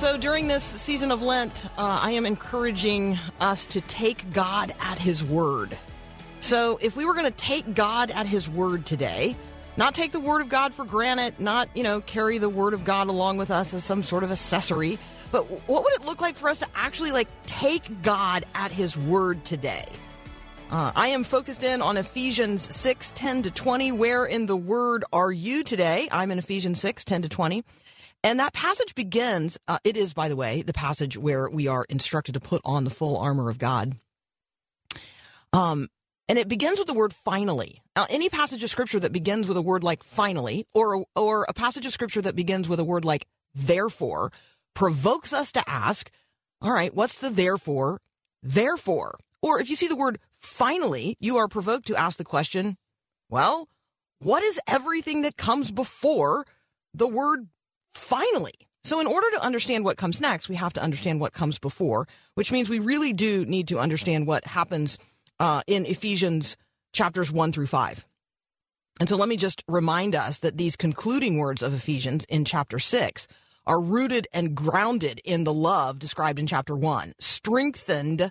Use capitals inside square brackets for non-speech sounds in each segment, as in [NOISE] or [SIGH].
So, during this season of Lent, uh, I am encouraging us to take God at His word. So, if we were going to take God at His word today, not take the word of God for granted, not, you know, carry the word of God along with us as some sort of accessory, but what would it look like for us to actually like take God at His word today? Uh, I am focused in on Ephesians 6, 10 to 20. Where in the word are you today? I'm in Ephesians 6, 10 to 20. And that passage begins, uh, it is, by the way, the passage where we are instructed to put on the full armor of God. Um, and it begins with the word finally. Now, any passage of scripture that begins with a word like finally, or, or a passage of scripture that begins with a word like therefore, provokes us to ask, all right, what's the therefore? Therefore. Or if you see the word finally, you are provoked to ask the question, well, what is everything that comes before the word finally. So, in order to understand what comes next, we have to understand what comes before, which means we really do need to understand what happens uh, in Ephesians chapters 1 through 5. And so, let me just remind us that these concluding words of Ephesians in chapter 6 are rooted and grounded in the love described in chapter 1, strengthened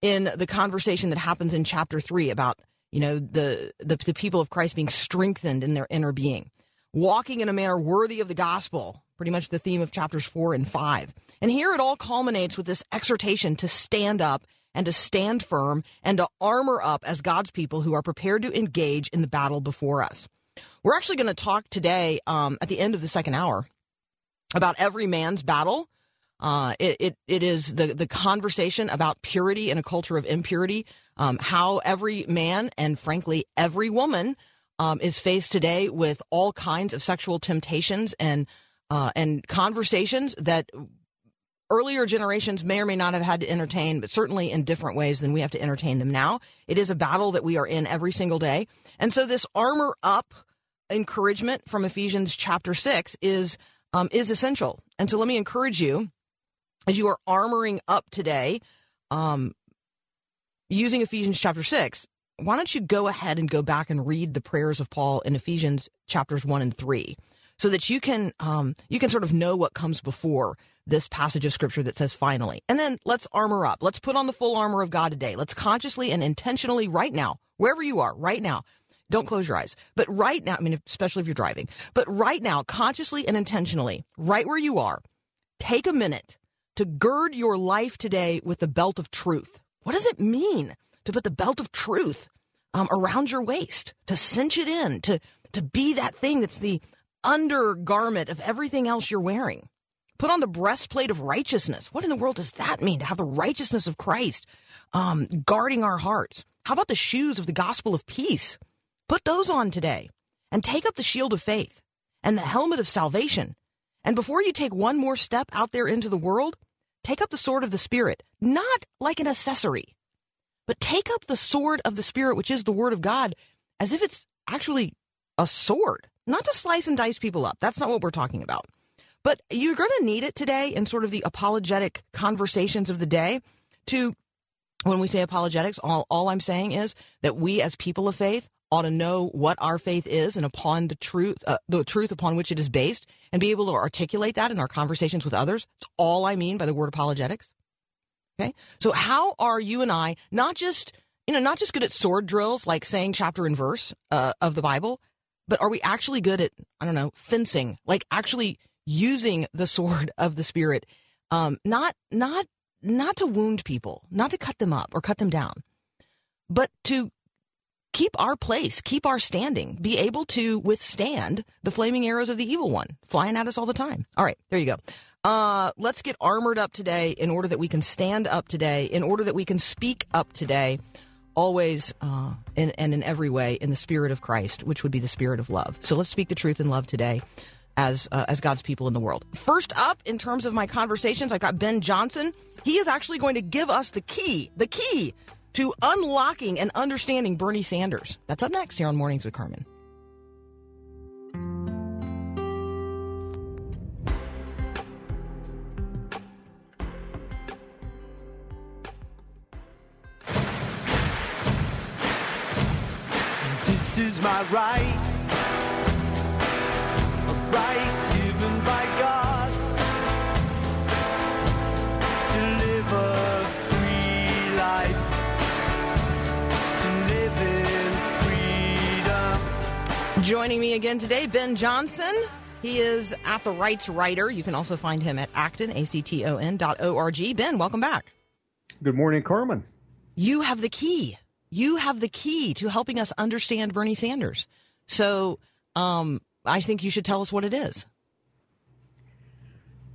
in the conversation that happens in chapter 3 about you know the, the the people of Christ being strengthened in their inner being walking in a manner worthy of the gospel, pretty much the theme of chapters four and five. And here it all culminates with this exhortation to stand up and to stand firm and to armor up as God's people who are prepared to engage in the battle before us. We're actually going to talk today um, at the end of the second hour about every man's battle. Uh, it, it, it is the, the conversation about purity in a culture of impurity, um, how every man and frankly every woman um, is faced today with all kinds of sexual temptations and uh, and conversations that earlier generations may or may not have had to entertain, but certainly in different ways than we have to entertain them now. It is a battle that we are in every single day, and so this armor up encouragement from Ephesians chapter six is um, is essential. And so let me encourage you as you are armoring up today. Um, using Ephesians chapter 6, why don't you go ahead and go back and read the prayers of Paul in Ephesians chapters one and three, so that you can um, you can sort of know what comes before this passage of scripture that says finally. And then let's armor up. Let's put on the full armor of God today. Let's consciously and intentionally, right now, wherever you are, right now. Don't close your eyes. But right now, I mean, especially if you're driving, but right now, consciously and intentionally, right where you are, take a minute to gird your life today with the belt of truth. What does it mean to put the belt of truth um, around your waist, to cinch it in, to to be that thing that's the undergarment of everything else you're wearing. Put on the breastplate of righteousness. What in the world does that mean? To have the righteousness of Christ um, guarding our hearts. How about the shoes of the gospel of peace? Put those on today, and take up the shield of faith and the helmet of salvation. And before you take one more step out there into the world, take up the sword of the Spirit, not like an accessory, but take up the sword of the Spirit, which is the Word of God, as if it's actually a sword, not to slice and dice people up. That's not what we're talking about. But you're going to need it today in sort of the apologetic conversations of the day to, when we say apologetics, all, all I'm saying is that we as people of faith ought to know what our faith is and upon the truth, uh, the truth upon which it is based, and be able to articulate that in our conversations with others. It's all I mean by the word apologetics. Okay. So how are you and I not just, you know, not just good at sword drills, like saying chapter and verse uh, of the Bible, but are we actually good at, I don't know, fencing, like actually using the sword [LAUGHS] of the spirit, um, not, not, not to wound people, not to cut them up or cut them down, but to keep our place, keep our standing, be able to withstand the flaming arrows of the evil one flying at us all the time. All right, there you go. Uh, let's get armored up today in order that we can stand up today, in order that we can speak up today, always uh, and, and in every way in the spirit of Christ, which would be the spirit of love. So let's speak the truth in love today as uh, as God's people in the world. First up, in terms of my conversations, I've got Ben Johnson. He is actually going to give us the key, the key to unlocking and understanding Bernie Sanders. That's up next here on Mornings with Carmen. My right, a right given by God to live a free life, to live in freedom. Joining me again today, Ben Johnson. He is at the Rights Writer. You can also find him at Acton, A-C-T-O-N dot O-R-G. Ben, welcome back. Good morning, Carmen. You have the key. You have the key to helping us understand Bernie Sanders. So um, I think you should tell us what it is.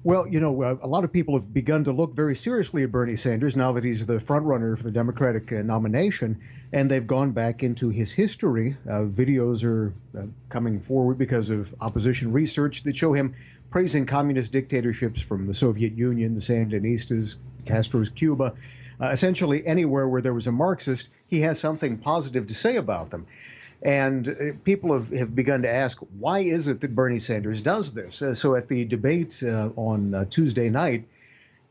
Well, you know, uh, a lot of people have begun to look very seriously at Bernie Sanders now that he's the front runner for the Democratic uh, nomination, and they've gone back into his history. Uh, videos are uh, coming forward because of opposition research that show him praising communist dictatorships from the Soviet Union, the Sandinistas, Castro's Cuba. Uh, essentially, anywhere where there was a Marxist, he has something positive to say about them. And uh, people have, have begun to ask, why is it that Bernie Sanders does this? Uh, so at the debate uh, on uh, Tuesday night,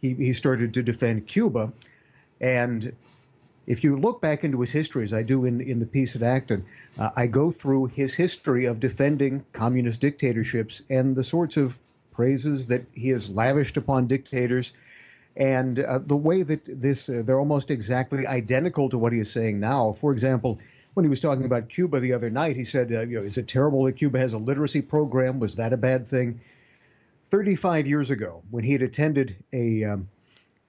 he, he started to defend Cuba. And if you look back into his history, as I do in, in the piece at Acton, uh, I go through his history of defending communist dictatorships and the sorts of praises that he has lavished upon dictators and uh, the way that this uh, they're almost exactly identical to what he is saying now. For example, when he was talking about Cuba the other night, he said, uh, "You know, is it terrible that Cuba has a literacy program? Was that a bad thing?" Thirty-five years ago, when he had attended a um,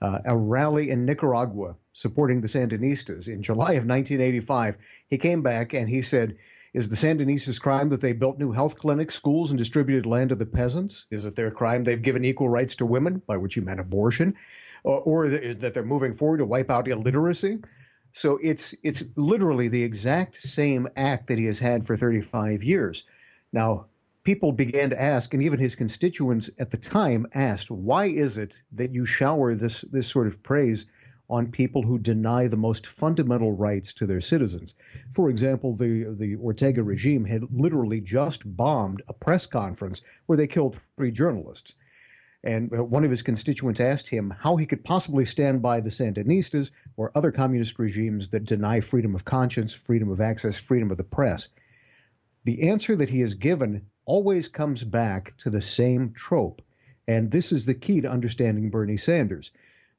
uh, a rally in Nicaragua supporting the Sandinistas in July of 1985, he came back and he said. Is the Sandinistas' crime that they built new health clinics, schools, and distributed land to the peasants? Is it their crime they've given equal rights to women, by which he meant abortion? Or, or that they're moving forward to wipe out illiteracy. So it's it's literally the exact same act that he has had for 35 years. Now, people began to ask, and even his constituents at the time asked, why is it that you shower this this sort of praise on people who deny the most fundamental rights to their citizens? For example, the the Ortega regime had literally just bombed a press conference where they killed three journalists. And uh, one of his constituents asked him how he could possibly stand by the Sandinistas or other communist regimes that deny freedom of conscience, freedom of access, freedom of the press. The answer that he has given always comes back to the same trope. And this is the key to understanding Bernie Sanders,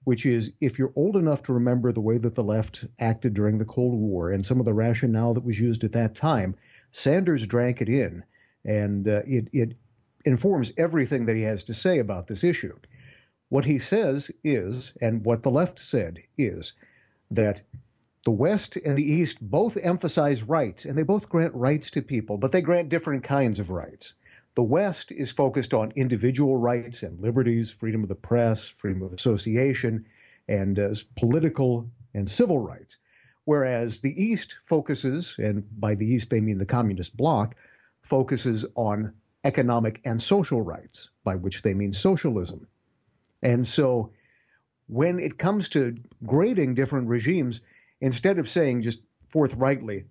which is if you're old enough to remember the way that the left acted during the Cold War and some of the rationale that was used at that time, Sanders drank it in. And uh, it, it informs everything that he has to say about this issue. What he says is, and what the left said is, that the West and the East both emphasize rights, and they both grant rights to people, but they grant different kinds of rights. The West is focused on individual rights and liberties, freedom of the press, freedom of association, and uh, political and civil rights. Whereas the East focuses, and by the East they mean the communist bloc, focuses on economic and social rights, by which they mean socialism. And so when it comes to grading different regimes, instead of saying just forthrightly,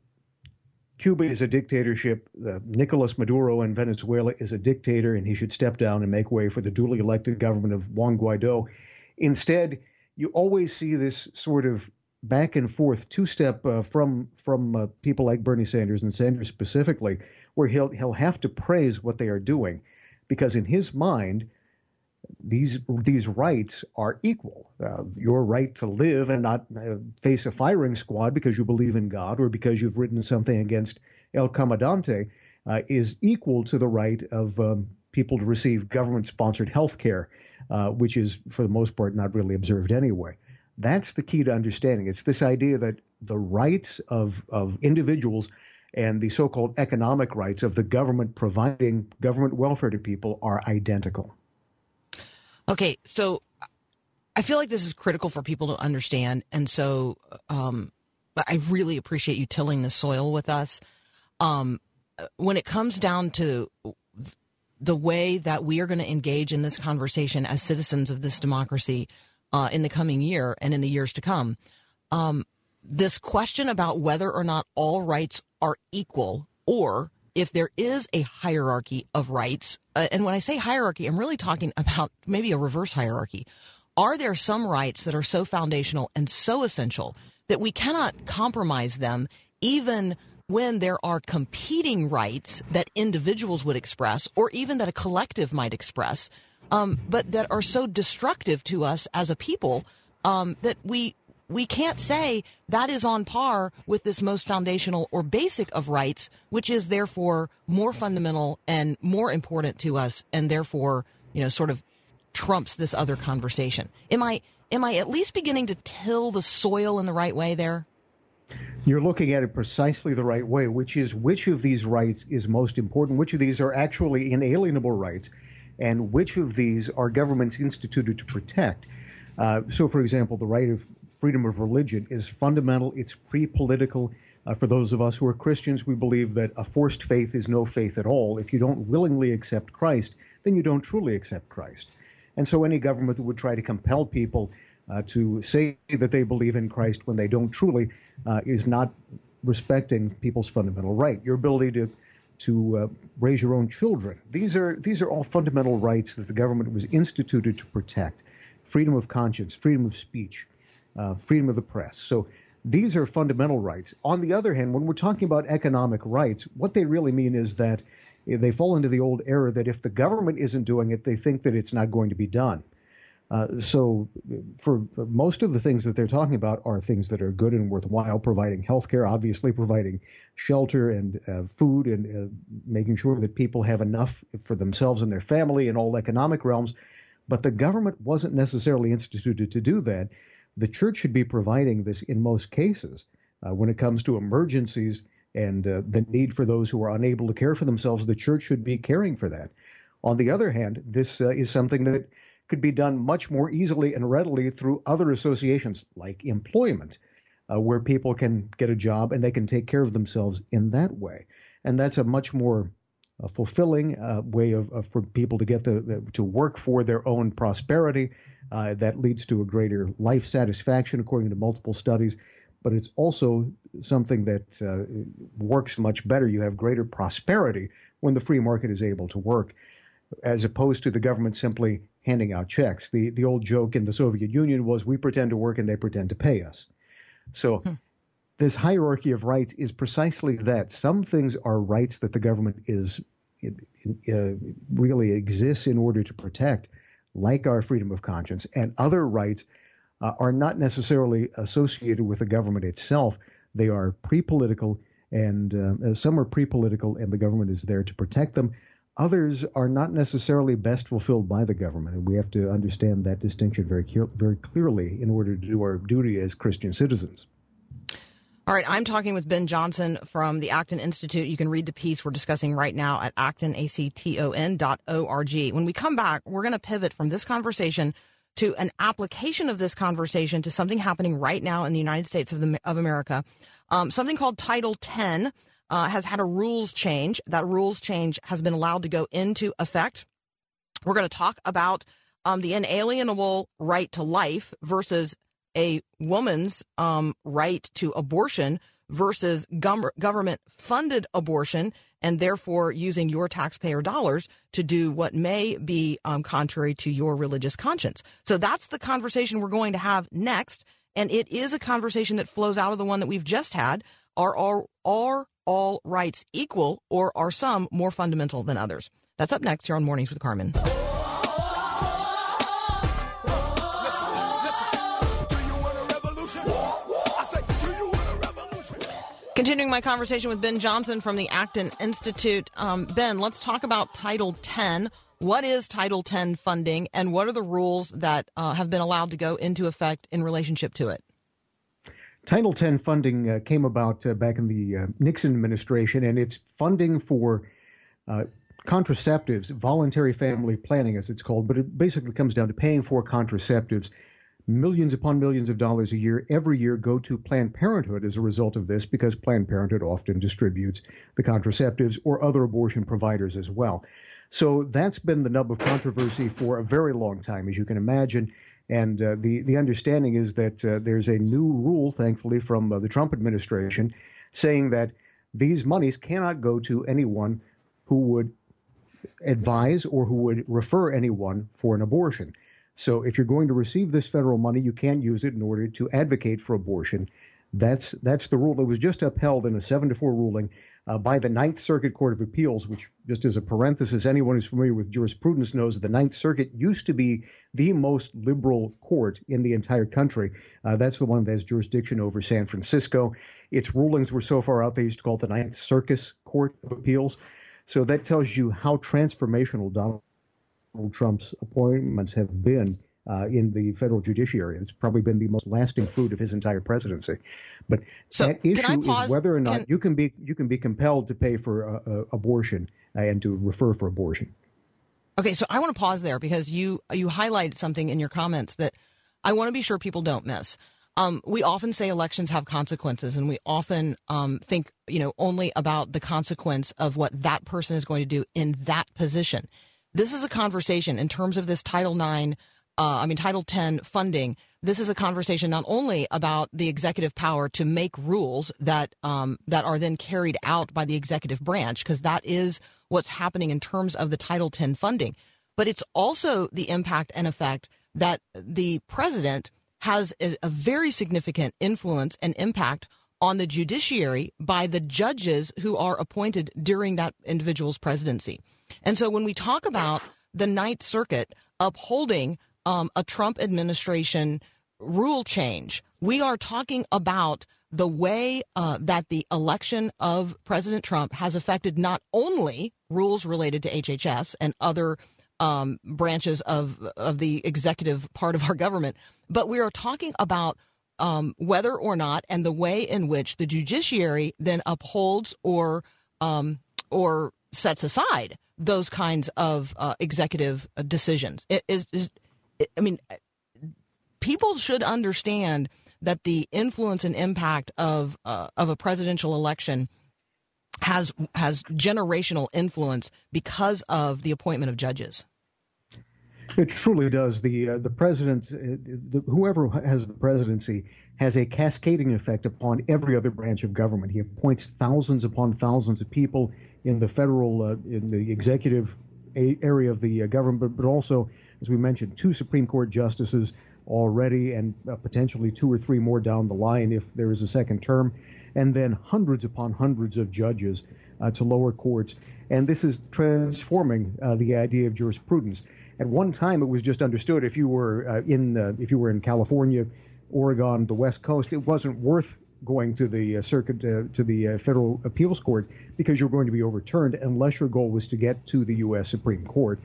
Cuba is a dictatorship, uh, Nicolas Maduro in Venezuela is a dictator, and he should step down and make way for the duly elected government of Juan Guaido. Instead, you always see this sort of back and forth two step uh, from from uh, people like Bernie Sanders and Sanders specifically, where he'll he'll have to praise what they are doing, because in his mind, these these rights are equal. Uh, your right to live and not uh, face a firing squad because you believe in God or because you've written something against El Comandante uh, is equal to the right of um, people to receive government-sponsored health care, uh, which is for the most part not really observed anyway. That's the key to understanding. It's this idea that the rights of, of individuals and the so-called economic rights of the government providing government welfare to people are identical. Okay, so I feel like this is critical for people to understand, and so um, I really appreciate you tilling the soil with us. Um, when it comes down to the way that we are going to engage in this conversation as citizens of this democracy uh, in the coming year and in the years to come, um, this question about whether or not all rights are equal or if there is a hierarchy of rights, uh, and when I say hierarchy, I'm really talking about maybe a reverse hierarchy. Are there some rights that are so foundational and so essential that we cannot compromise them even when there are competing rights that individuals would express or even that a collective might express, um, but that are so destructive to us as a people um, that we we can't say that is on par with this most foundational or basic of rights, which is therefore more fundamental and more important to us, and therefore, you know, sort of trumps this other conversation. Am I am I at least beginning to till the soil in the right way there? You're looking at it precisely the right way, which is which of these rights is most important, which of these are actually inalienable rights, and which of these are governments instituted to protect. Uh, so, for example, the right of freedom of religion is fundamental, it's pre political. Uh, for those of us who are Christians, we believe that a forced faith is no faith at all. If you don't willingly accept Christ, then you don't truly accept Christ. And so, any government that would try to compel people uh, to say that they believe in Christ when they don't truly uh, is not respecting people's fundamental right. Your ability to to uh, raise your own children. These are these are all fundamental rights that the government was instituted to protect. Freedom of conscience, freedom of speech, uh, freedom of the press. So these are fundamental rights. On the other hand, when we're talking about economic rights, what they really mean is that they fall into the old error that if the government isn't doing it, they think that it's not going to be done. Uh, so, for, for, most of the things that they're talking about are things that are good and worthwhile, providing health care, obviously providing shelter and uh, food, and uh, making sure that people have enough for themselves and their family in all economic realms. But the government wasn't necessarily instituted to do that. The church should be providing this in most cases uh, when it comes to emergencies and uh, the need for those who are unable to care for themselves. The church should be caring for that. On the other hand, this is something that could be done much more easily and readily through other associations like employment, uh, where people can get a job and they can take care of themselves in that way. And that's a much more uh, fulfilling uh, way of, of, for people to get the, to work for their own prosperity. Uh, that leads to a greater life satisfaction, according to multiple studies. But it's also something that uh, works much better. You have greater prosperity when the free market is able to work, as opposed to the government simply handing out checks. The the old joke in the Soviet Union was we pretend to work and they pretend to pay us. So hmm. This hierarchy of rights is precisely that. Some things are rights that the government is uh, really exists in order to protect, like our freedom of conscience, and other rights uh, are not necessarily associated with the government itself. They are pre-political, and uh, some are pre-political, and the government is there to protect them. Others are not necessarily best fulfilled by the government, and we have to understand that distinction very, very clearly in order to do our duty as Christian citizens. All right, I'm talking with Ben Johnson from the Acton Institute. You can read the piece we're discussing right now at acton, dot org. When we come back, we're going to pivot from this conversation to an application of this conversation to something happening right now in the United States of, the, of America, um, something called Title 10 uh, has had a rules change. That rules change has been allowed to go into effect. We're going to talk about um, the inalienable right to life versus a woman's um, right to abortion versus gum- government funded abortion and therefore using your taxpayer dollars to do what may be um, contrary to your religious conscience. So that's the conversation we're going to have next. And it is a conversation that flows out of the one that we've just had. Are, are, are all rights equal, or are some more fundamental than others? That's up next here on Mornings with Carmen. Continuing my conversation with Ben Johnson from the Acton Institute. Um, ben, let's talk about Title 10. What is Title 10 funding, and what are the rules that uh, have been allowed to go into effect in relationship to it? Title 10 funding uh, came about uh, back in the uh, Nixon administration, and it's funding for uh, contraceptives, voluntary family planning, as it's called, but it basically comes down to paying for contraceptives. Millions upon millions of dollars a year every year go to Planned Parenthood as a result of this because Planned Parenthood often distributes the contraceptives or other abortion providers as well. So that's been the nub of controversy for a very long time, as you can imagine. And uh, the the understanding is that uh, there's a new rule, thankfully, from uh, the Trump administration, saying that these monies cannot go to anyone who would advise or who would refer anyone for an abortion. So if you're going to receive this federal money, you can't use it in order to advocate for abortion. That's that's the rule that was just upheld in a seven to four ruling uh, by the Ninth Circuit Court of Appeals, which just as a parenthesis, anyone who's familiar with jurisprudence knows that the Ninth Circuit used to be the most liberal court in the entire country. Uh, that's the one that has jurisdiction over San Francisco. Its rulings were so far out they used to call it the Ninth Circus Court of Appeals. So that tells you how transformational Donald Trump's appointments have been uh, in the federal judiciary. It's probably been the most lasting fruit of his entire presidency. But so that issue is whether or not can, you can be you can be compelled to pay for uh, uh, abortion and to refer for abortion. Okay, so I want to pause there because you you highlighted something in your comments that I want to be sure people don't miss. Um, we often say elections have consequences, and we often um, think, you know, only about the consequence of what that person is going to do in that position. This is a conversation in terms of this Title IX, uh, I mean Title X funding. This is a conversation not only about the executive power to make rules that um, that are then carried out by the executive branch, because that is what's happening in terms of the Title X funding, but it's also the impact and effect that the president has a, a very significant influence and impact on the judiciary by the judges who are appointed during that individual's presidency. And so when we talk about the Ninth Circuit upholding um, a Trump administration rule change, we are talking about the way uh, that the election of President Trump has affected not only rules related to HHS and other um, branches of of the executive part of our government, but we are talking about um, whether or not and the way in which the judiciary then upholds or um, or sets aside those kinds of uh, executive uh, decisions. It is, is I mean, people should understand that the influence and impact of uh, of a presidential election has has generational influence because of the appointment of judges. It truly does. The uh, the president, uh, whoever has the presidency, has a cascading effect upon every other branch of government. He appoints thousands upon thousands of people in the federal, uh, in the executive area of the uh, government, but also, as we mentioned, two Supreme Court justices already, and uh, potentially two or three more down the line if there is a second term, and then hundreds upon hundreds of judges uh, to lower courts. And this is transforming the idea of jurisprudence. At one time, it was just understood if you were uh, in if you were in California, Oregon, the West Coast, it wasn't worth going to the uh, circuit uh, to the uh, federal appeals court because you're going to be overturned unless your goal was to get to the U.S. Supreme Court.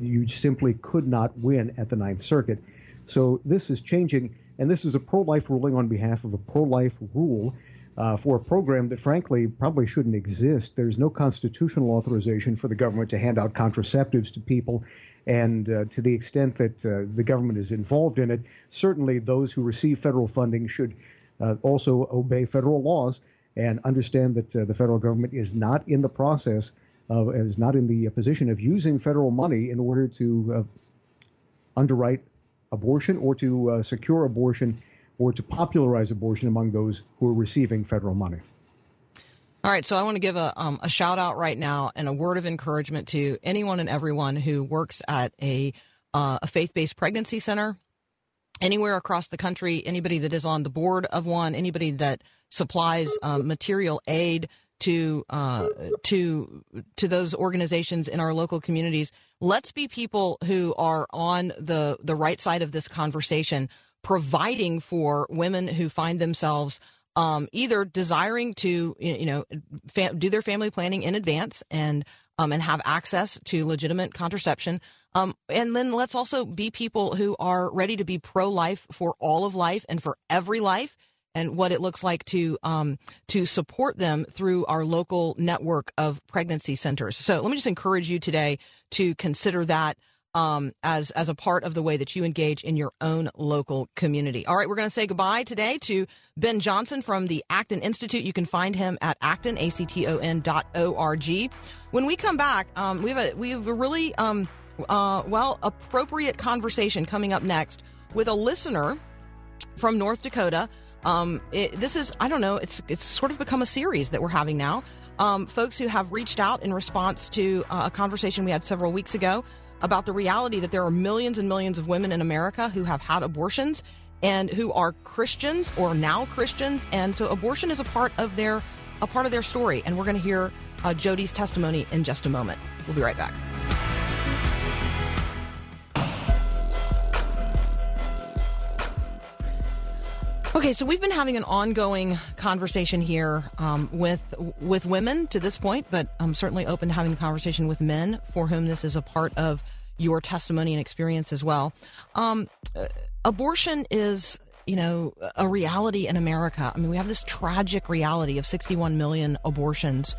You simply could not win at the Ninth Circuit. So this is changing, and this is a pro-life ruling on behalf of a pro-life rule. Uh, for a program that frankly probably shouldn't exist. There's no constitutional authorization for the government to hand out contraceptives to people. And uh, to the extent that uh, the government is involved in it, certainly those who receive federal funding should also obey federal laws and understand that uh, the federal government is not in the process of, is not in the position of using federal money in order to uh, underwrite abortion or to uh, secure abortion or to popularize abortion among those who are receiving federal money. All right, so I want to give a, um, a shout out right now and a word of encouragement to anyone and everyone who works at a, uh, a faith based pregnancy center anywhere across the country, anybody that is on the board of one, anybody that supplies um, material aid to uh, to to those organizations in our local communities. Let's be people who are on the the right side of this conversation, providing for women who find themselves um, either desiring to you know do their family planning in advance and um, and have access to legitimate contraception. Um, and then let's also be people who are ready to be pro life for all of life and for every life and what it looks like to um, to support them through our local network of pregnancy centers. So let me just encourage you today to consider that um, as as a part of the way that you engage in your own local community. All right, we're going to say goodbye today to Ben Johnson from the Acton Institute. You can find him at acton a c t o n dot o r g. When we come back, um, we have a we have a really um, uh, well appropriate conversation coming up next with a listener from North Dakota. Um, it, this is I don't know. It's it's sort of become a series that we're having now. Um, folks who have reached out in response to uh, a conversation we had several weeks ago about the reality that there are millions and millions of women in America who have had abortions and who are Christians or now Christians, and so abortion is a part of their a part of their story. And we're going to hear uh, Jody's testimony in just a moment. We'll be right back. Okay, so we've been having an ongoing conversation here um, with with women to this point, but I'm certainly open to having a conversation with men for whom this is a part of your testimony and experience as well. Um, uh, abortion is, you know, a reality in America. I mean, we have this tragic reality of 61 million abortions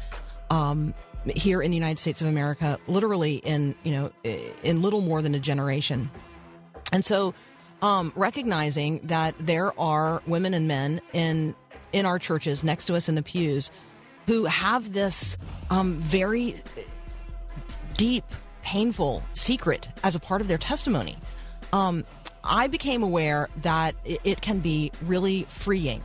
um, here in the United States of America, literally in you know in little more than a generation, and so um, recognizing that there are women and men in in our churches next to us in the pews who have this um, very deep, painful secret as a part of their testimony. Um, I became aware that it, it, can be really freeing,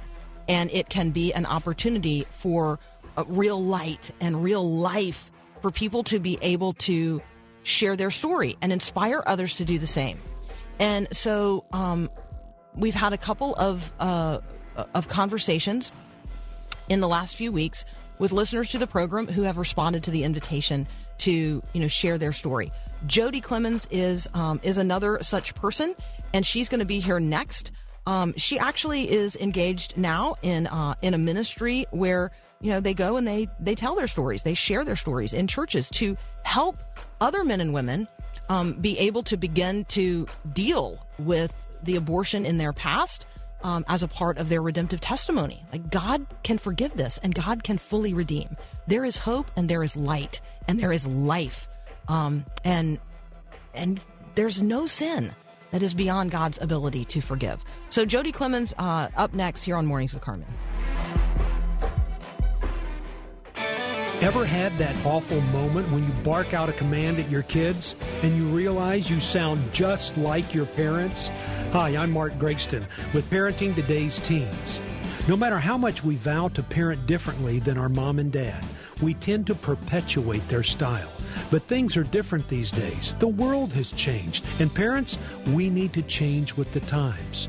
and it can be an opportunity for real light and real life for people to be able to share their story and inspire others to do the same. And so um, we've had a couple of uh, of conversations in the last few weeks with listeners to the program who have responded to the invitation to you know share their story. Jody Clemens is um, is another such person, and she's going to be here next. Um, she actually is engaged now in uh, in a ministry where you know they go and they they tell their stories, they share their stories in churches to help other men and women um, be able to begin to deal with the abortion in their past um, as a part of their redemptive testimony. Like God can forgive this and God can fully redeem. There is hope and there is light and there is life. Um, and and there's no sin that is beyond God's ability to forgive. So Jody Clemens uh, up next here on Mornings with Carmen. Ever had that awful moment when you bark out a command at your kids and you realize you sound just like your parents? Hi, I'm Mark Gregston with Parenting Today's Teens. No matter how much we vow to parent differently than our mom and dad, we tend to perpetuate their style. But things are different these days. The world has changed, and parents, we need to change with the times.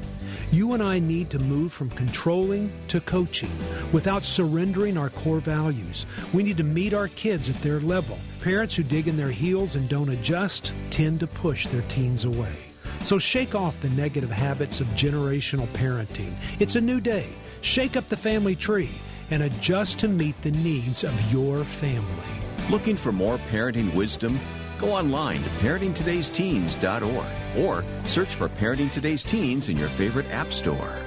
You and I need to move from controlling to coaching without surrendering our core values. We need to meet our kids at their level. Parents who dig in their heels and don't adjust tend to push their teens away. So shake off the negative habits of generational parenting. It's a new day. Shake up the family tree and adjust to meet the needs of your family. Looking for more parenting wisdom? Go online to parentingtodaysteens.org or search for Parenting Today's Teens in your favorite app store.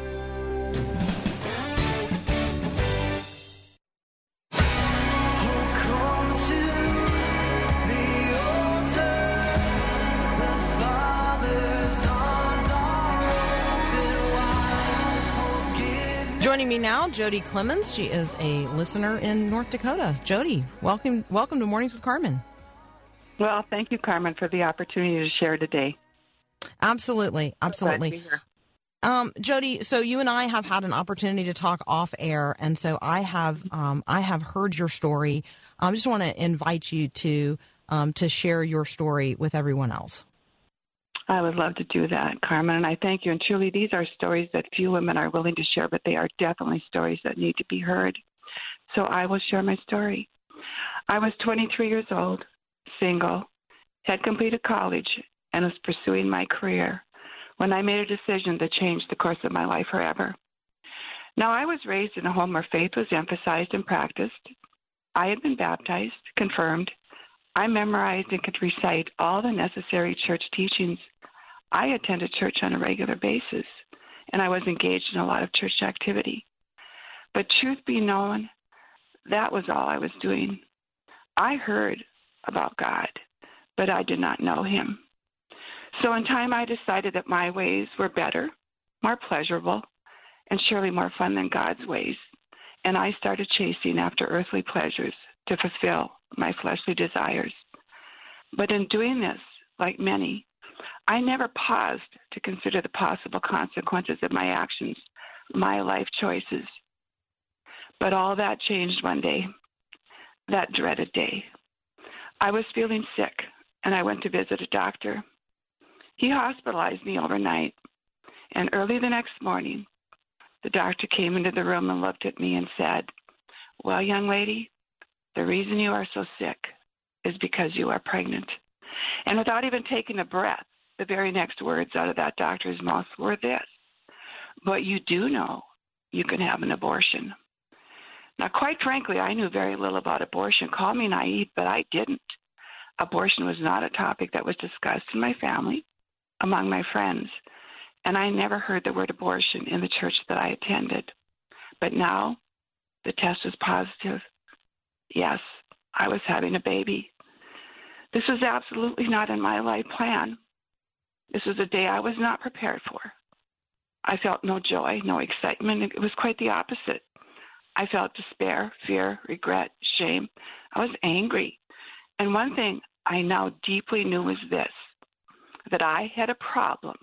Joining me now, Jody Clemens. She is a listener in North Dakota. Jody, welcome, welcome to Mornings with Carmen. Well, thank you, Carmen, for the opportunity to share today. Absolutely, absolutely. Um, Jody, so you and I have had an opportunity to talk off air, and so I have um, I have heard your story. I just want to invite you to um, to share your story with everyone else. I would love to do that, Carmen, and I thank you. And truly, these are stories that few women are willing to share, but they are definitely stories that need to be heard. So I will share my story. I was 23 years old single, had completed college, and was pursuing my career when I made a decision to change the course of my life forever. Now, I was raised in a home where faith was emphasized and practiced. I had been baptized, confirmed. I memorized and could recite all the necessary church teachings. I attended church on a regular basis, and I was engaged in a lot of church activity. But truth be known, that was all I was doing. I heard about God, but I did not know Him. So in time, I decided that my ways were better, more pleasurable, and surely more fun than God's ways. And I started chasing after earthly pleasures to fulfill my fleshly desires. But in doing this, like many, I never paused to consider the possible consequences of my actions, my life choices. But all that changed one day, that dreaded day. I was feeling sick, and I went to visit a doctor. He hospitalized me overnight, and early the next morning, the doctor came into the room and looked at me and said, Well, young lady, the reason you are so sick is because you are pregnant. And without even taking a breath, the very next words out of that doctor's mouth were this But you do know you can have an abortion. Now, quite frankly, I knew very little about abortion. Call me naive, but I didn't. Abortion was not a topic that was discussed in my family, among my friends, and I never heard the word abortion in the church that I attended. But now the test was positive. Yes, I was having a baby. This was absolutely not in my life plan. This was a day I was not prepared for. I felt no joy, no excitement. It was quite the opposite. I felt despair, fear, regret, shame. I was angry. And one thing I now deeply knew was this that I had a problem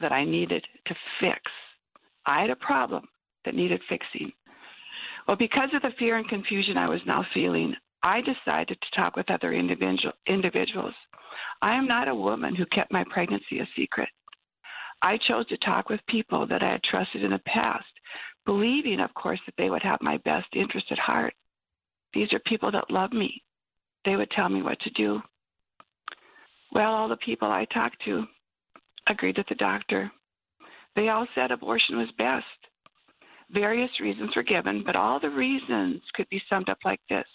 that I needed to fix. I had a problem that needed fixing. Well, because of the fear and confusion I was now feeling, I decided to talk with other individual, individuals. I am not a woman who kept my pregnancy a secret. I chose to talk with people that I had trusted in the past, believing, of course, that they would have my best interest at heart. These are people that love me. They would tell me what to do. Well, all the people I talked to agreed with the doctor. They all said abortion was best. Various reasons were given, but all the reasons could be summed up like this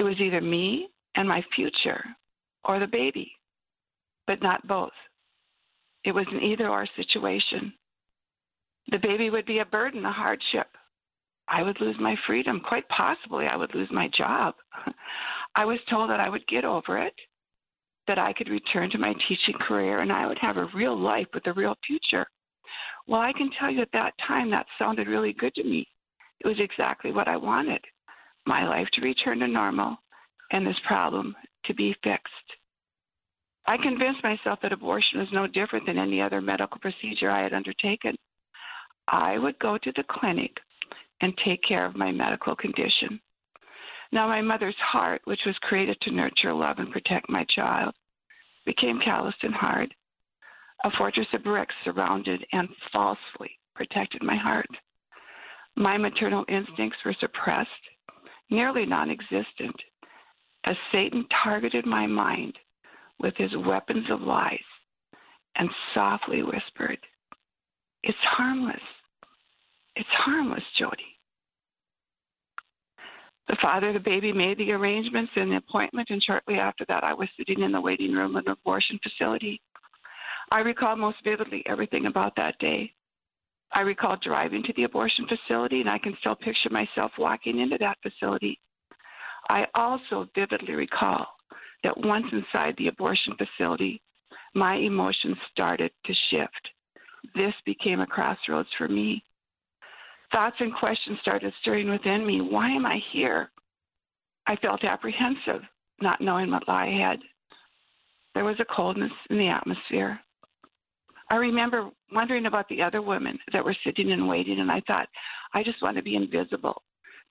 it was either me and my future or the baby, but not both. It was an either or situation. The baby would be a burden, a hardship. I would lose my freedom. Quite possibly, I would lose my job. [LAUGHS] I was told that I would get over it, that I could return to my teaching career, and I would have a real life with a real future. Well, I can tell you at that time that sounded really good to me. It was exactly what I wanted my life to return to normal and this problem to be fixed. I convinced myself that abortion was no different than any other medical procedure I had undertaken. I would go to the clinic and take care of my medical condition. Now, my mother's heart, which was created to nurture, love, and protect my child, became calloused and hard. A fortress of bricks surrounded and falsely protected my heart. My maternal instincts were suppressed, nearly non existent, as Satan targeted my mind with his weapons of lies and softly whispered, It's harmless. It's harmless, Jody. The father of the baby made the arrangements and the appointment, and shortly after that, I was sitting in the waiting room of an abortion facility. I recall most vividly everything about that day. I recall driving to the abortion facility, and I can still picture myself walking into that facility. I also vividly recall that once inside the abortion facility, my emotions started to shift. This became a crossroads for me. Thoughts and questions started stirring within me. Why am I here? I felt apprehensive, not knowing what lie ahead. There was a coldness in the atmosphere. I remember wondering about the other women that were sitting and waiting, and I thought, I just want to be invisible.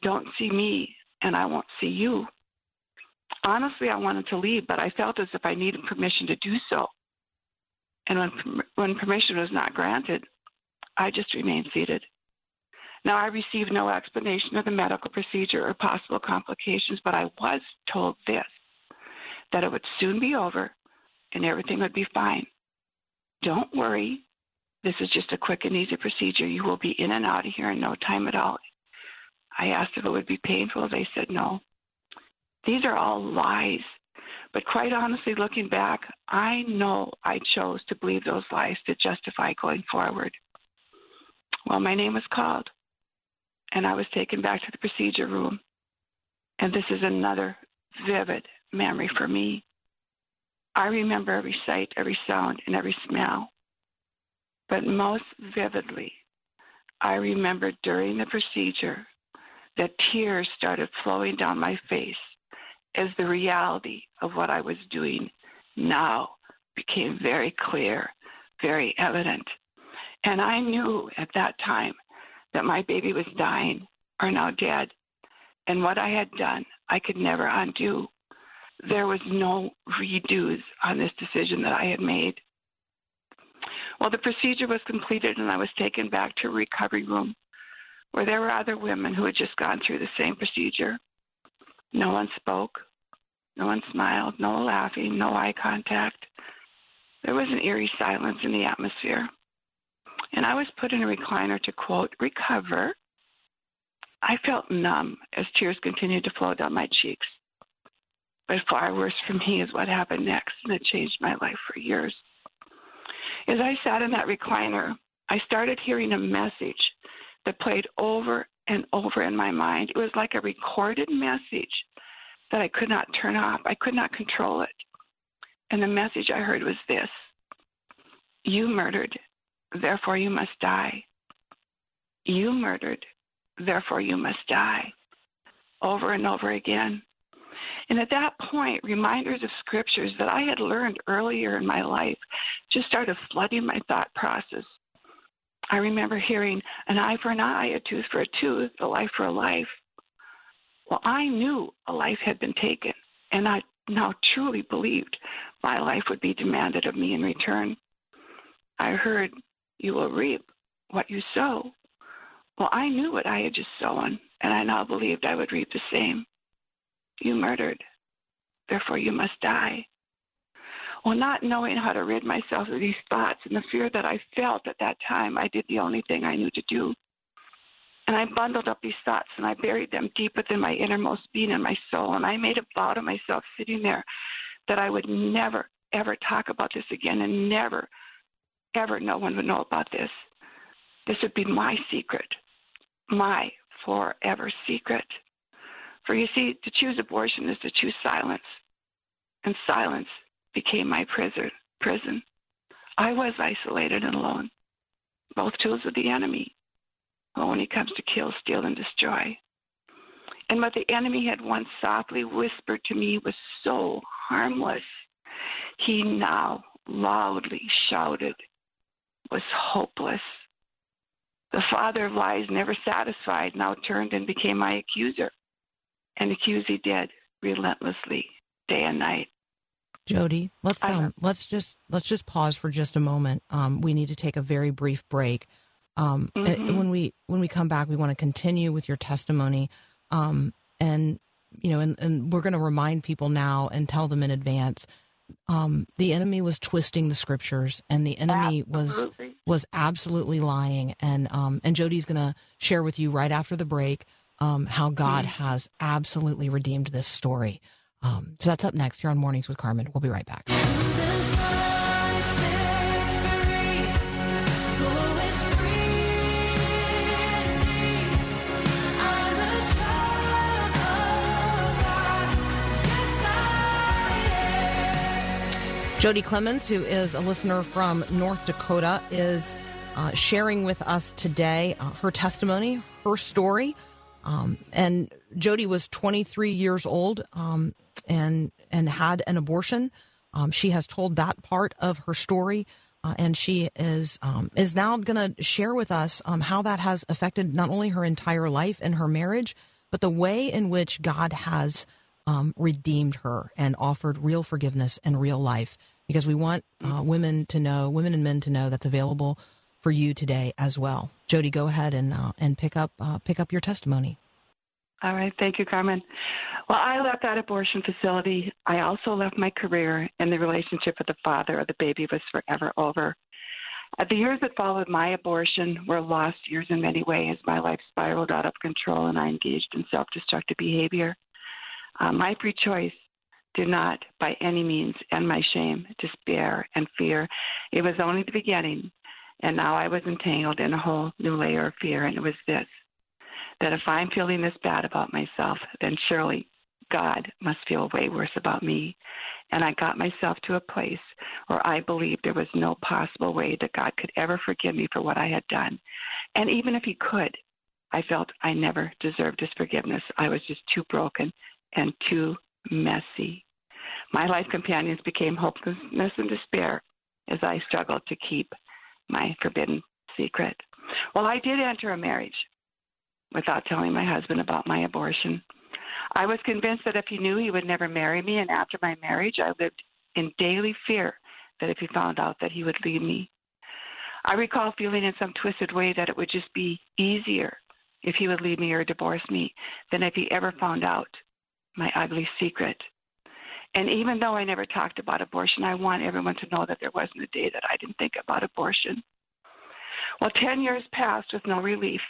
Don't see me, and I won't see you. Honestly, I wanted to leave, but I felt as if I needed permission to do so. And when, when permission was not granted, I just remained seated. Now, I received no explanation of the medical procedure or possible complications, but I was told this that it would soon be over and everything would be fine. Don't worry. This is just a quick and easy procedure. You will be in and out of here in no time at all. I asked if it would be painful. They said no. These are all lies. But quite honestly, looking back, I know I chose to believe those lies to justify going forward. Well, my name was called, and I was taken back to the procedure room. And this is another vivid memory for me. I remember every sight, every sound, and every smell. But most vividly, I remember during the procedure that tears started flowing down my face as the reality of what I was doing now became very clear, very evident. And I knew at that time that my baby was dying or now dead. And what I had done, I could never undo. There was no redos on this decision that I had made. Well, the procedure was completed and I was taken back to a recovery room where there were other women who had just gone through the same procedure. No one spoke. No one smiled. No laughing. No eye contact. There was an eerie silence in the atmosphere. And I was put in a recliner to, quote, recover. I felt numb as tears continued to flow down my cheeks. But far worse for me is what happened next, and it changed my life for years. As I sat in that recliner, I started hearing a message that played over and over in my mind. It was like a recorded message that I could not turn off. I could not control it. And the message I heard was this You murdered, therefore you must die. You murdered, therefore you must die. Over and over again. And at that point, reminders of scriptures that I had learned earlier in my life just started flooding my thought process. I remember hearing an eye for an eye, a tooth for a tooth, a life for a life. Well, I knew a life had been taken, and I now truly believed my life would be demanded of me in return. I heard, You will reap what you sow. Well, I knew what I had just sown, and I now believed I would reap the same. You murdered, therefore you must die. Well, not knowing how to rid myself of these thoughts and the fear that I felt at that time, I did the only thing I knew to do. And I bundled up these thoughts and I buried them deep within my innermost being and my soul. And I made a vow to myself sitting there that I would never, ever talk about this again and never, ever no one would know about this. This would be my secret, my forever secret. For you see, to choose abortion is to choose silence. And silence became my prison. prison. I was isolated and alone, both tools of the enemy when he comes to kill, steal, and destroy. And what the enemy had once softly whispered to me was so harmless, he now loudly shouted was hopeless. The father of lies, never satisfied, now turned and became my accuser. And accuse he did relentlessly, day and night. Jody, let's um, let's just let's just pause for just a moment. Um, we need to take a very brief break. Um, mm-hmm. When we when we come back, we want to continue with your testimony, um, and you know, and, and we're going to remind people now and tell them in advance. Um, the enemy was twisting the scriptures, and the enemy absolutely. was was absolutely lying. And um, and Jody's going to share with you right after the break um, how God mm-hmm. has absolutely redeemed this story. Um, so that's up next here on Mornings with Carmen. We'll be right back. Jody Clemens, who is a listener from North Dakota, is uh, sharing with us today uh, her testimony, her story. Um, and Jody was 23 years old um, and and had an abortion. Um, she has told that part of her story, uh, and she is um, is now going to share with us um, how that has affected not only her entire life and her marriage, but the way in which God has um, redeemed her and offered real forgiveness and real life because we want uh, women to know, women and men to know that's available for you today as well. Jody, go ahead and uh, and pick up uh, pick up your testimony. All right, thank you, Carmen. Well, I left that abortion facility. I also left my career, and the relationship with the father of the baby was forever over. Uh, the years that followed my abortion were lost years in many ways. My life spiraled out of control, and I engaged in self destructive behavior. Uh, my free choice did not by any means end my shame, despair, and fear. It was only the beginning. And now I was entangled in a whole new layer of fear, and it was this that if I'm feeling this bad about myself, then surely God must feel way worse about me. And I got myself to a place where I believed there was no possible way that God could ever forgive me for what I had done. And even if He could, I felt I never deserved His forgiveness. I was just too broken and too messy. My life companions became hopelessness and despair as I struggled to keep my forbidden secret. Well, I did enter a marriage without telling my husband about my abortion. I was convinced that if he knew he would never marry me, and after my marriage, I lived in daily fear that if he found out that he would leave me. I recall feeling in some twisted way that it would just be easier if he would leave me or divorce me than if he ever found out my ugly secret. And even though I never talked about abortion, I want everyone to know that there wasn't a day that I didn't think about abortion. Well, 10 years passed with no relief.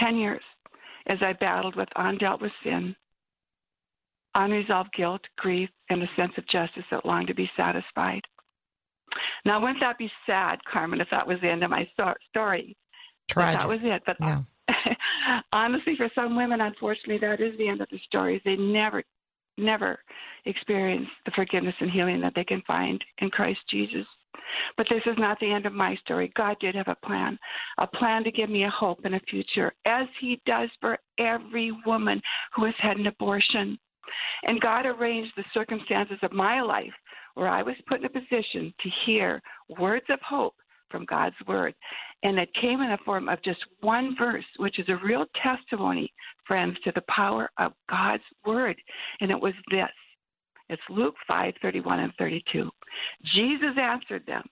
10 years as I battled with undealt with sin, unresolved guilt, grief, and a sense of justice that longed to be satisfied. Now, wouldn't that be sad, Carmen, if that was the end of my story? Tragic. That was it. But yeah. [LAUGHS] honestly, for some women, unfortunately, that is the end of the story. They never, never experience the forgiveness and healing that they can find in Christ Jesus. But this is not the end of my story. God did have a plan, a plan to give me a hope and a future, as He does for every woman who has had an abortion. And God arranged the circumstances of my life where I was put in a position to hear words of hope from God's Word. And it came in the form of just one verse, which is a real testimony, friends, to the power of God's Word. And it was this it's Luke 5 31 and 32. Jesus answered them,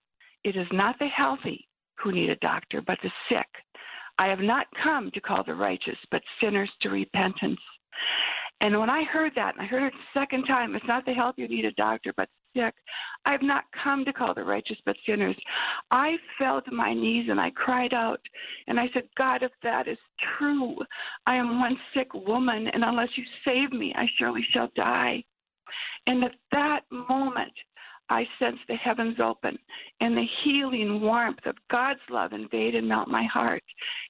It is not the healthy who need a doctor, but the sick. I have not come to call the righteous, but sinners to repentance. And when I heard that, and I heard it the second time, it's not the healthy who need a doctor, but sick. I have not come to call the righteous, but sinners. I fell to my knees and I cried out, and I said, God, if that is true, I am one sick woman, and unless you save me, I surely shall die. And at that moment, I sensed the heavens open and the healing warmth of God's love invade and melt my heart.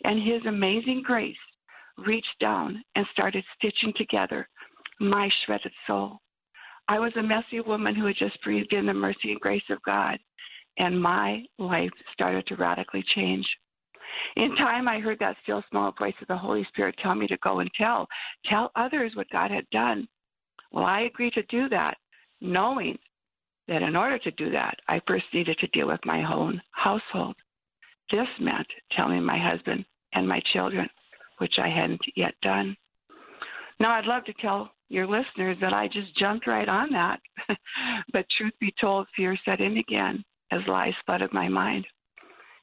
And His amazing grace reached down and started stitching together my shredded soul. I was a messy woman who had just breathed in the mercy and grace of God, and my life started to radically change. In time, I heard that still small voice of the Holy Spirit tell me to go and tell, tell others what God had done. Well, I agreed to do that, knowing that in order to do that, I first needed to deal with my own household. This meant telling my husband and my children, which I hadn't yet done. Now, I'd love to tell your listeners that I just jumped right on that. [LAUGHS] but truth be told, fear set in again as lies flooded my mind.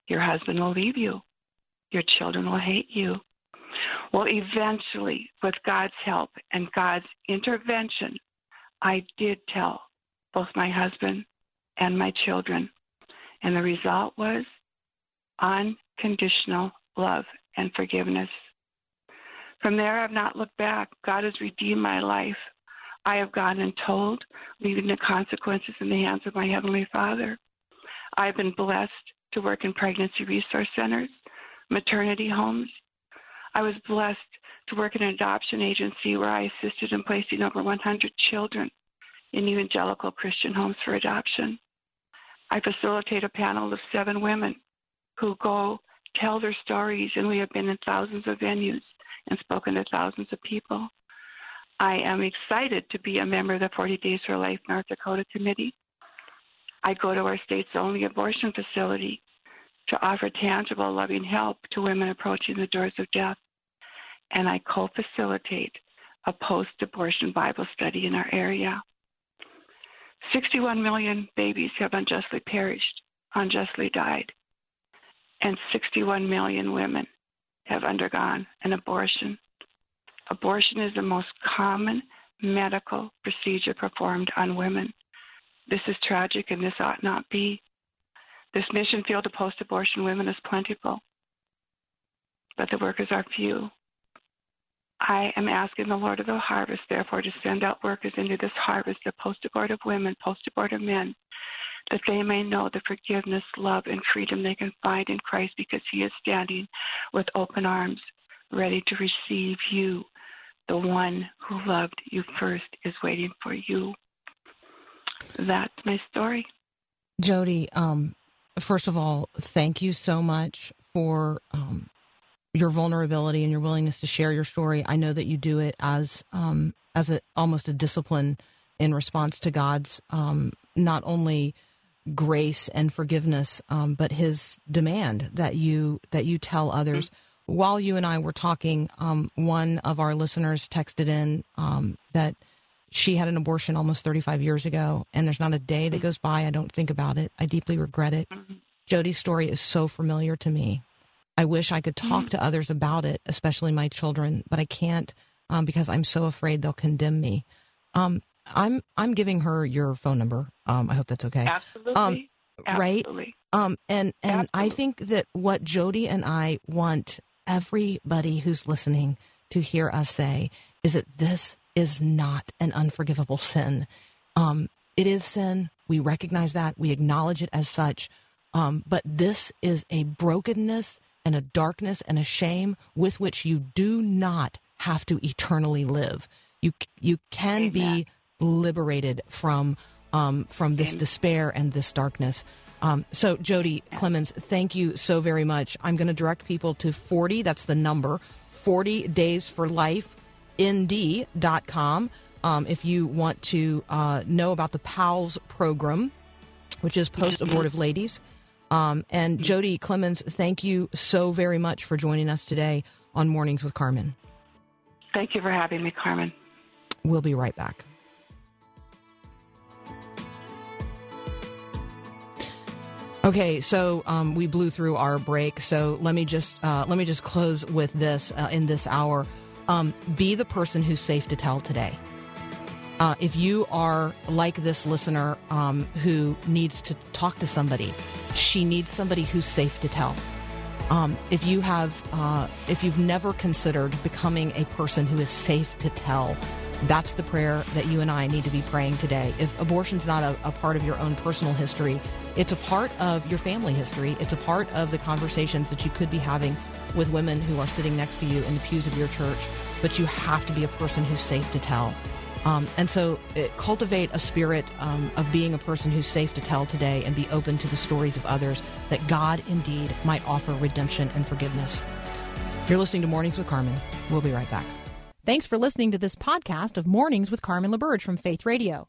Your husband will leave you. Your children will hate you. Well, eventually, with God's help and God's intervention, I did tell both my husband and my children. And the result was unconditional love and forgiveness. From there, I've not looked back. God has redeemed my life. I have gone and told, leaving the consequences in the hands of my Heavenly Father. I've been blessed to work in pregnancy resource centers, maternity homes, I was blessed to work in an adoption agency where I assisted in placing over 100 children in evangelical Christian homes for adoption. I facilitate a panel of seven women who go tell their stories, and we have been in thousands of venues and spoken to thousands of people. I am excited to be a member of the 40 Days for Life North Dakota Committee. I go to our state's only abortion facility to offer tangible, loving help to women approaching the doors of death. And I co facilitate a post abortion Bible study in our area. 61 million babies have unjustly perished, unjustly died, and 61 million women have undergone an abortion. Abortion is the most common medical procedure performed on women. This is tragic and this ought not be. This mission field of post abortion women is plentiful, but the workers are few. I am asking the Lord of the harvest, therefore, to send out workers into this harvest of post abortive women, post abortive men, that they may know the forgiveness, love, and freedom they can find in Christ because He is standing with open arms, ready to receive you. The one who loved you first is waiting for you. That's my story. Jody, um, first of all, thank you so much for um, your vulnerability and your willingness to share your story. I know that you do it as um, as a, almost a discipline in response to God's um, not only grace and forgiveness, um, but His demand that you that you tell others. Mm-hmm. While you and I were talking, um, one of our listeners texted in um, that she had an abortion almost 35 years ago, and there's not a day that mm-hmm. goes by I don't think about it. I deeply regret it. Mm-hmm. Jody's story is so familiar to me. I wish I could talk mm-hmm. to others about it, especially my children, but I can't um, because I'm so afraid they'll condemn me. Um, I'm I'm giving her your phone number. Um, I hope that's okay. Absolutely. Um, right. Um, and and Absolutely. I think that what Jody and I want everybody who's listening to hear us say is that this is not an unforgivable sin. Um, it is sin. We recognize that. We acknowledge it as such. Um, but this is a brokenness and a darkness and a shame with which you do not have to eternally live. You you can Amen. be liberated from um, from this despair and this darkness. Um, so, Jody Clemens, thank you so very much. I'm going to direct people to 40, that's the number, 40 Days for Life, nd.com. Um, if you want to uh, know about the PALS program, which is post abortive ladies. Um, and mm-hmm. Jody Clemens, thank you so very much for joining us today on Mornings with Carmen. Thank you for having me, Carmen. We'll be right back. Okay, so um, we blew through our break. So let me just uh, let me just close with this uh, in this hour. Um, be the person who's safe to tell today. Uh, if you are like this listener um, who needs to talk to somebody, she needs somebody who's safe to tell. Um, if you have, uh, if you've never considered becoming a person who is safe to tell, that's the prayer that you and I need to be praying today. If abortion's not a, a part of your own personal history, it's a part of your family history. It's a part of the conversations that you could be having with women who are sitting next to you in the pews of your church. But you have to be a person who's safe to tell. Um, and so it, cultivate a spirit um, of being a person who's safe to tell today and be open to the stories of others that God indeed might offer redemption and forgiveness. You're listening to Mornings with Carmen. We'll be right back. Thanks for listening to this podcast of Mornings with Carmen LaBerge from Faith Radio.